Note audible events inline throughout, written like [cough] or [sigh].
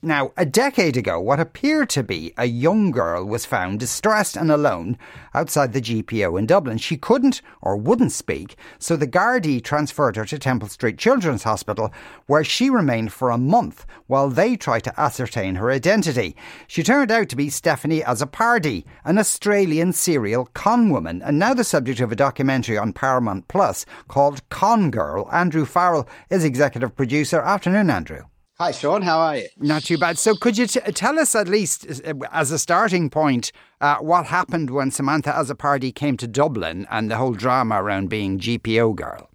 Now, a decade ago, what appeared to be a young girl was found distressed and alone outside the GPO in Dublin. She couldn't or wouldn't speak, so the Gardaí transferred her to Temple Street Children's Hospital, where she remained for a month while they tried to ascertain her identity. She turned out to be Stephanie Azzopardi, an Australian serial con woman, and now the subject of a documentary on Paramount Plus called Con Girl. Andrew Farrell is executive producer. Afternoon, Andrew. Hi, Sean. How are you? Not too bad. So, could you t- tell us at least, as a starting point, uh, what happened when Samantha Azzopardi came to Dublin and the whole drama around being GPO girl?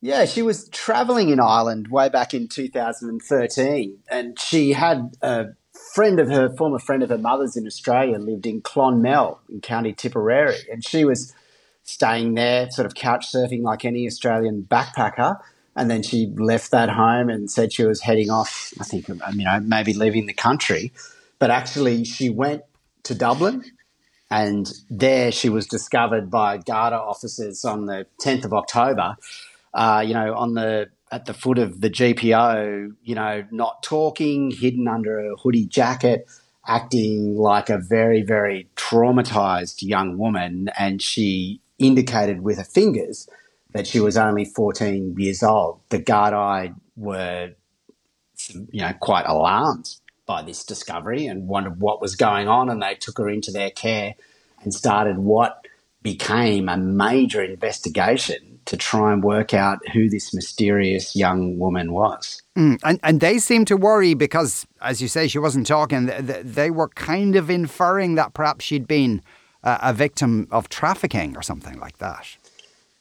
Yeah, she was travelling in Ireland way back in 2013, and she had a friend of her, former friend of her mother's in Australia, lived in Clonmel in County Tipperary, and she was staying there, sort of couch surfing like any Australian backpacker and then she left that home and said she was heading off. I think you know maybe leaving the country, but actually she went to Dublin, and there she was discovered by Garda officers on the 10th of October. Uh, you know, on the at the foot of the GPO, you know, not talking, hidden under a hoodie jacket, acting like a very, very traumatized young woman. And she indicated with her fingers that she was only 14 years old. The Gardaí were, you know, quite alarmed by this discovery and wondered what was going on, and they took her into their care and started what became a major investigation to try and work out who this mysterious young woman was. Mm, and and they seemed to worry because, as you say, she wasn't talking. They were kind of inferring that perhaps she'd been a victim of trafficking or something like that.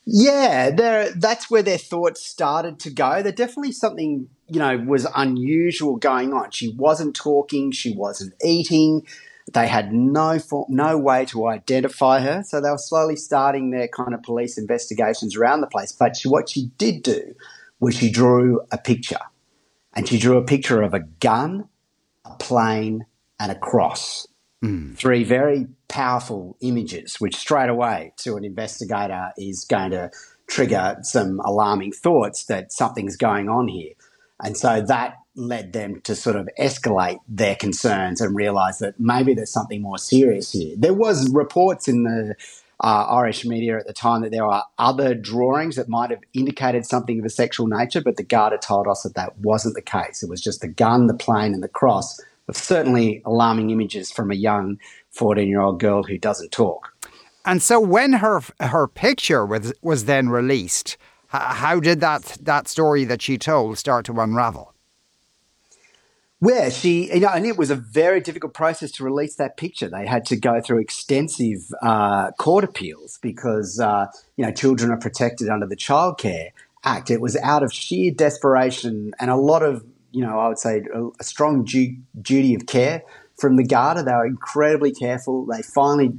Yeah, that's where their thoughts started to go. There definitely something, you know, was unusual going on. She wasn't talking, she wasn't eating. They had no form, no way to identify her, so they were slowly starting their kind of police investigations around the place. But she, what she did do was she drew a picture, and she drew a picture of a gun, a plane, and a cross. Mm. Three very powerful images, which straight away to an investigator is going to trigger some alarming thoughts that something's going on here. And so that led them to sort of escalate their concerns and realize that maybe there's something more serious here. There was reports in the uh, Irish media at the time that there are other drawings that might have indicated something of a sexual nature, but the Garda told us that that wasn't the case. It was just the gun, the plane, and the cross certainly alarming images from a young 14 year old girl who doesn't talk. And so when her her picture was was then released, how did that that story that she told start to unravel? Where she, you know, and it was a very difficult process to release that picture. They had to go through extensive uh, court appeals because, uh, you know, children are protected under the Child Care Act. It was out of sheer desperation and a lot of you know, I would say a, a strong du- duty of care from the Garda. They were incredibly careful. They finally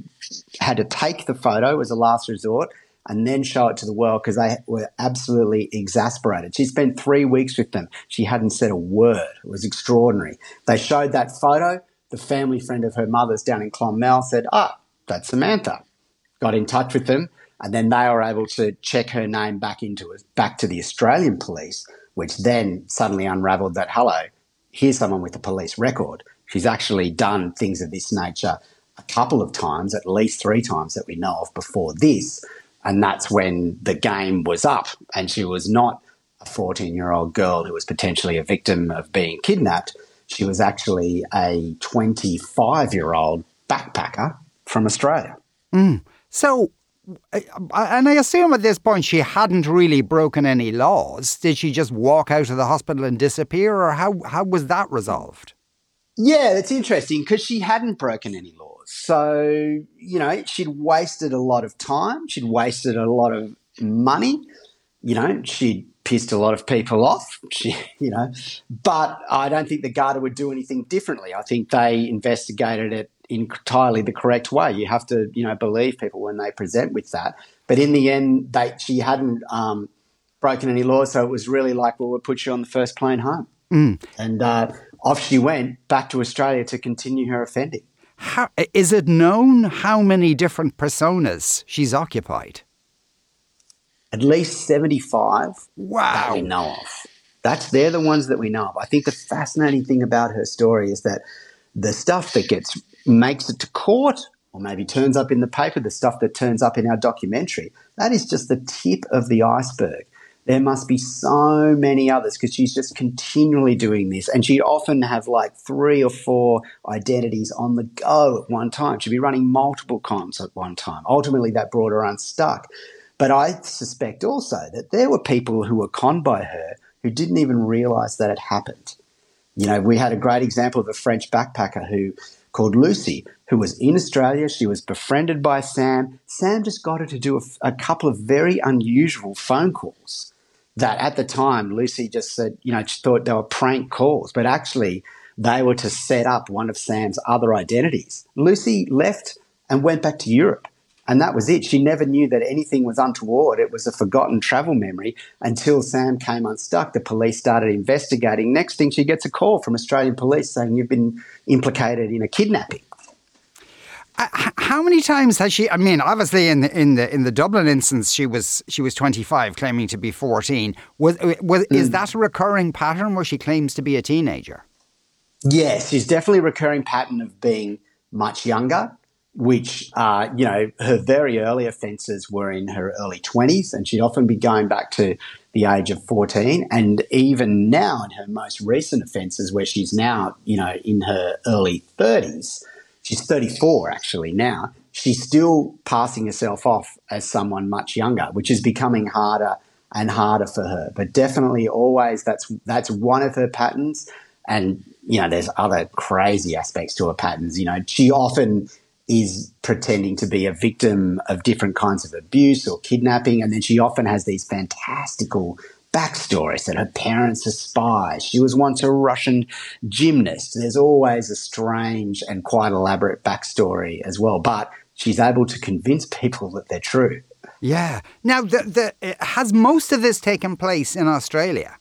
had to take the photo as a last resort and then show it to the world because they were absolutely exasperated. She spent three weeks with them. She hadn't said a word. It was extraordinary. They showed that photo. The family friend of her mother's down in Clonmel said, Ah, that's Samantha. Got in touch with them. And then they were able to check her name back into back to the Australian police which then suddenly unraveled that, hello, here's someone with a police record. She's actually done things of this nature a couple of times, at least three times that we know of before this. And that's when the game was up. And she was not a 14 year old girl who was potentially a victim of being kidnapped. She was actually a 25 year old backpacker from Australia. Mm. So, and I assume at this point she hadn't really broken any laws. Did she just walk out of the hospital and disappear, or how, how was that resolved? Yeah, it's interesting because she hadn't broken any laws. So, you know, she'd wasted a lot of time, she'd wasted a lot of money, you know, she'd pissed a lot of people off, [laughs] she, you know, but I don't think the Garda would do anything differently. I think they investigated it entirely the correct way. You have to, you know, believe people when they present with that. But in the end, they, she hadn't um, broken any laws, so it was really like, well, we'll put you on the first plane home. Mm. And uh, off she went back to Australia to continue her offending. How, is it known how many different personas she's occupied? At least 75 wow. that we know of. That's they're the ones that we know of. I think the fascinating thing about her story is that the stuff that gets makes it to court or maybe turns up in the paper, the stuff that turns up in our documentary, that is just the tip of the iceberg. There must be so many others because she's just continually doing this. And she'd often have like three or four identities on the go at one time. She'd be running multiple comms at one time. Ultimately, that brought her unstuck. But I suspect also that there were people who were conned by her who didn't even realize that it happened. You know, we had a great example of a French backpacker who called Lucy, who was in Australia. She was befriended by Sam. Sam just got her to do a, a, couple of very unusual phone calls that at the time Lucy just said, you know, she thought they were prank calls, but actually they were to set up one of Sam's other identities. Lucy left and went back to Europe. And that was it. She never knew that anything was untoward. It was a forgotten travel memory until Sam came unstuck. The police started investigating. Next thing, she gets a call from Australian police saying you've been implicated in a kidnapping. Uh, how many times has she? I mean, obviously, in the in the in the Dublin instance, she was she was twenty five, claiming to be fourteen. Was, was mm. is that a recurring pattern where she claims to be a teenager? Yes, she's definitely a recurring pattern of being much younger which, uh, you know, her very early offences were in her early 20s, and she'd often be going back to the age of 14. And even now, in her most recent offences, where she's now, you know, in her early 30s, she's 34 actually now, she's still passing herself off as someone much younger, which is becoming harder and harder for her. But definitely, always that's that's one of her patterns. And you know, there's other crazy aspects to her patterns. You know, she often is pretending to be a victim of different kinds of abuse or kidnapping. And then she often has these fantastical backstories that her parents are spies. She was once a Russian gymnast. There's always a strange and quite elaborate backstory as well. But she's able to convince people that they're true. Yeah. Now, the, the, has most of this taken place in Australia?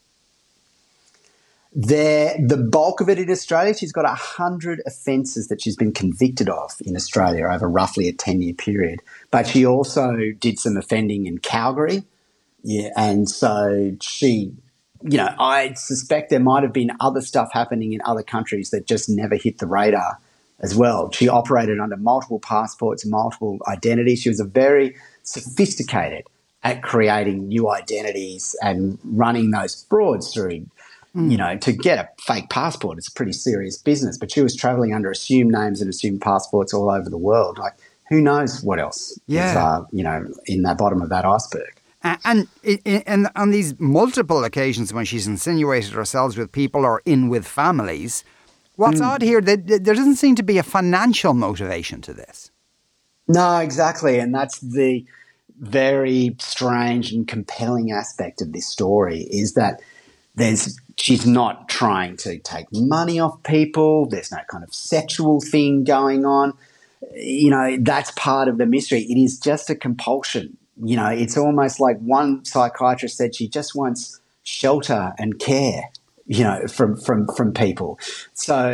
There, the bulk of it in Australia, she's got 100 offences that she's been convicted of in Australia over roughly a 10 year period. But she also did some offending in Calgary. Yeah, and so she, you know, I suspect there might have been other stuff happening in other countries that just never hit the radar as well. She operated under multiple passports, multiple identities. She was a very sophisticated at creating new identities and running those frauds through Mm. You know, to get a fake passport, it's a pretty serious business. But she was traveling under assumed names and assumed passports all over the world. Like, who knows what else yeah. is, uh, you know, in the bottom of that iceberg. And, and on these multiple occasions when she's insinuated herself with people or in with families, what's mm. odd here, that there doesn't seem to be a financial motivation to this. No, exactly. And that's the very strange and compelling aspect of this story is that there's she's not trying to take money off people. There's no kind of sexual thing going on. You know, that's part of the mystery. It is just a compulsion. You know, it's almost like one psychiatrist said she just wants shelter and care you know, from from from people. So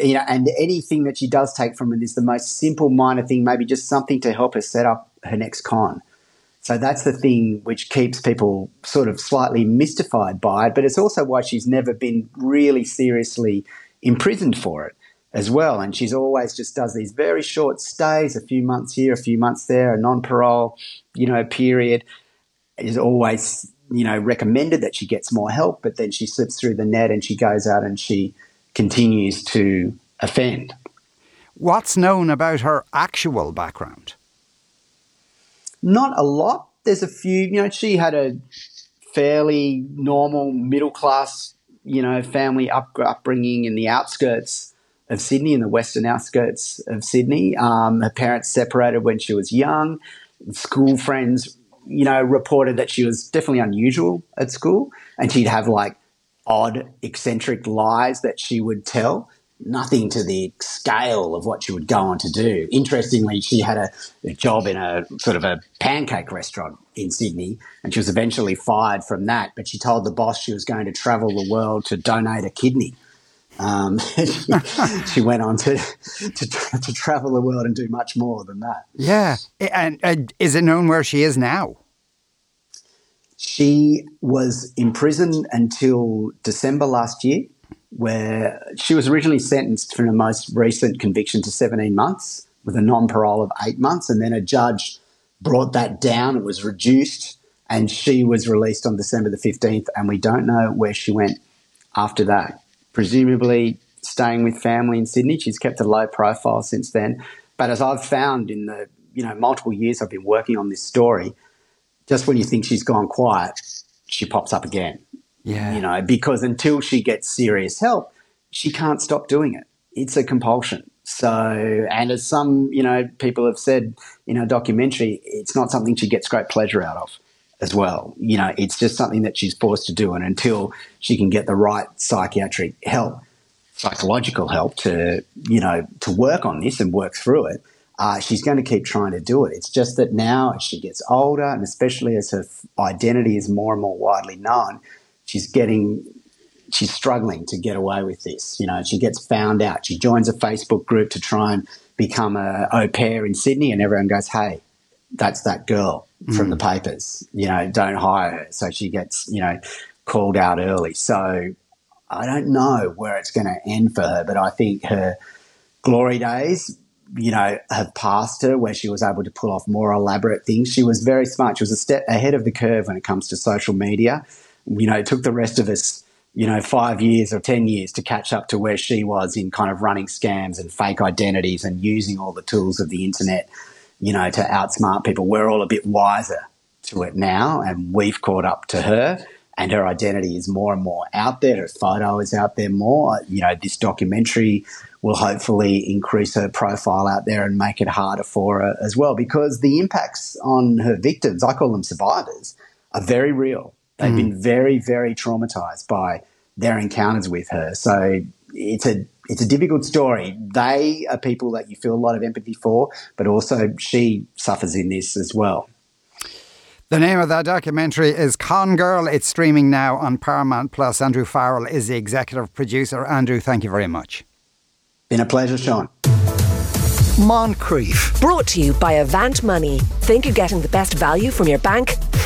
you know, and anything that she does take from it is the most simple, minor thing, maybe just something to help her set up her next con. So that's the thing which keeps people sort of slightly mystified by it. But it's also why she's never been really seriously imprisoned for it as well. And she's always just does these very short stays, a few months here, a few months there, a non parole, you know, period. Is always, you know, recommended that she gets more help, but then she slips through the net and she goes out and she continues to offend. What's known about her actual background? Not a lot. There's a few, you know, she had a fairly normal middle class, you know, family up, upbringing in the outskirts of Sydney, in the western outskirts of Sydney. Um, her parents separated when she was young. School friends, you know, reported that she was definitely unusual at school and she'd have like odd, eccentric lies that she would tell nothing to the scale of what she would go on to do. Interestingly, she had a, a, job in a sort of a pancake restaurant in Sydney, and she was eventually fired from that. But she told the boss she was going to travel the world to donate a kidney. Um, she, [laughs] she, went on to, to to travel the world and do much more than that. Yeah, and, and is it known where she is now? She was in prison until December last year where she was originally sentenced for the most recent conviction to 17 months with a non parole of eight months. And then a judge brought that down. It was reduced and she was released on December the 15th. And we don't know where she went after that. Presumably staying with family in Sydney. She's kept a low profile since then. But as I've found in the you know multiple years I've been working on this story, just when you think she's gone quiet, she pops up again. Yeah. You know, because until she gets serious help, she can't stop doing it. It's a compulsion. So, and as some, you know, people have said in a documentary, it's not something she gets great pleasure out of as well. You know, it's just something that she's forced to do. And until she can get the right psychiatric help, psychological help to, you know, to work on this and work through it, uh, she's going to keep trying to do it. It's just that now as she gets older, and especially as her identity is more and more widely known, she's getting she's struggling to get away with this. You know, she gets found out. She joins a Facebook group to try and become a au pair in Sydney, and everyone goes, "Hey, that's that girl from mm. the papers. You know, don't hire her." So she gets you know called out early. So I don't know where it's going to end for her, but I think her glory days. You know, have passed her where she was able to pull off more elaborate things. She was very smart. She was a step ahead of the curve when it comes to social media you know, it took the rest of us, you know, five years or 10 years to catch up to where she was in kind of running scams and fake identities and using all the tools of the internet, you know, to outsmart people. We're all a bit wiser to it now and we've caught up to her and her identity is more and more out there. Her photo is out there more. You know, this documentary will hopefully increase her profile out there and make it harder for her as well because the impacts on her victims, I call them survivors, are very real. They've mm. been very, very traumatized by their encounters with her. So it's a it's a difficult story. They are people that you feel a lot of empathy for, but also she suffers in this as well. The name of that documentary is Con Girl. It's streaming now on Paramount Plus. Andrew Farrell is the executive producer. Andrew, thank you very much. Been a pleasure, Sean. Moncrieff. Brought to you by Avant Money. Think you're getting the best value from your bank?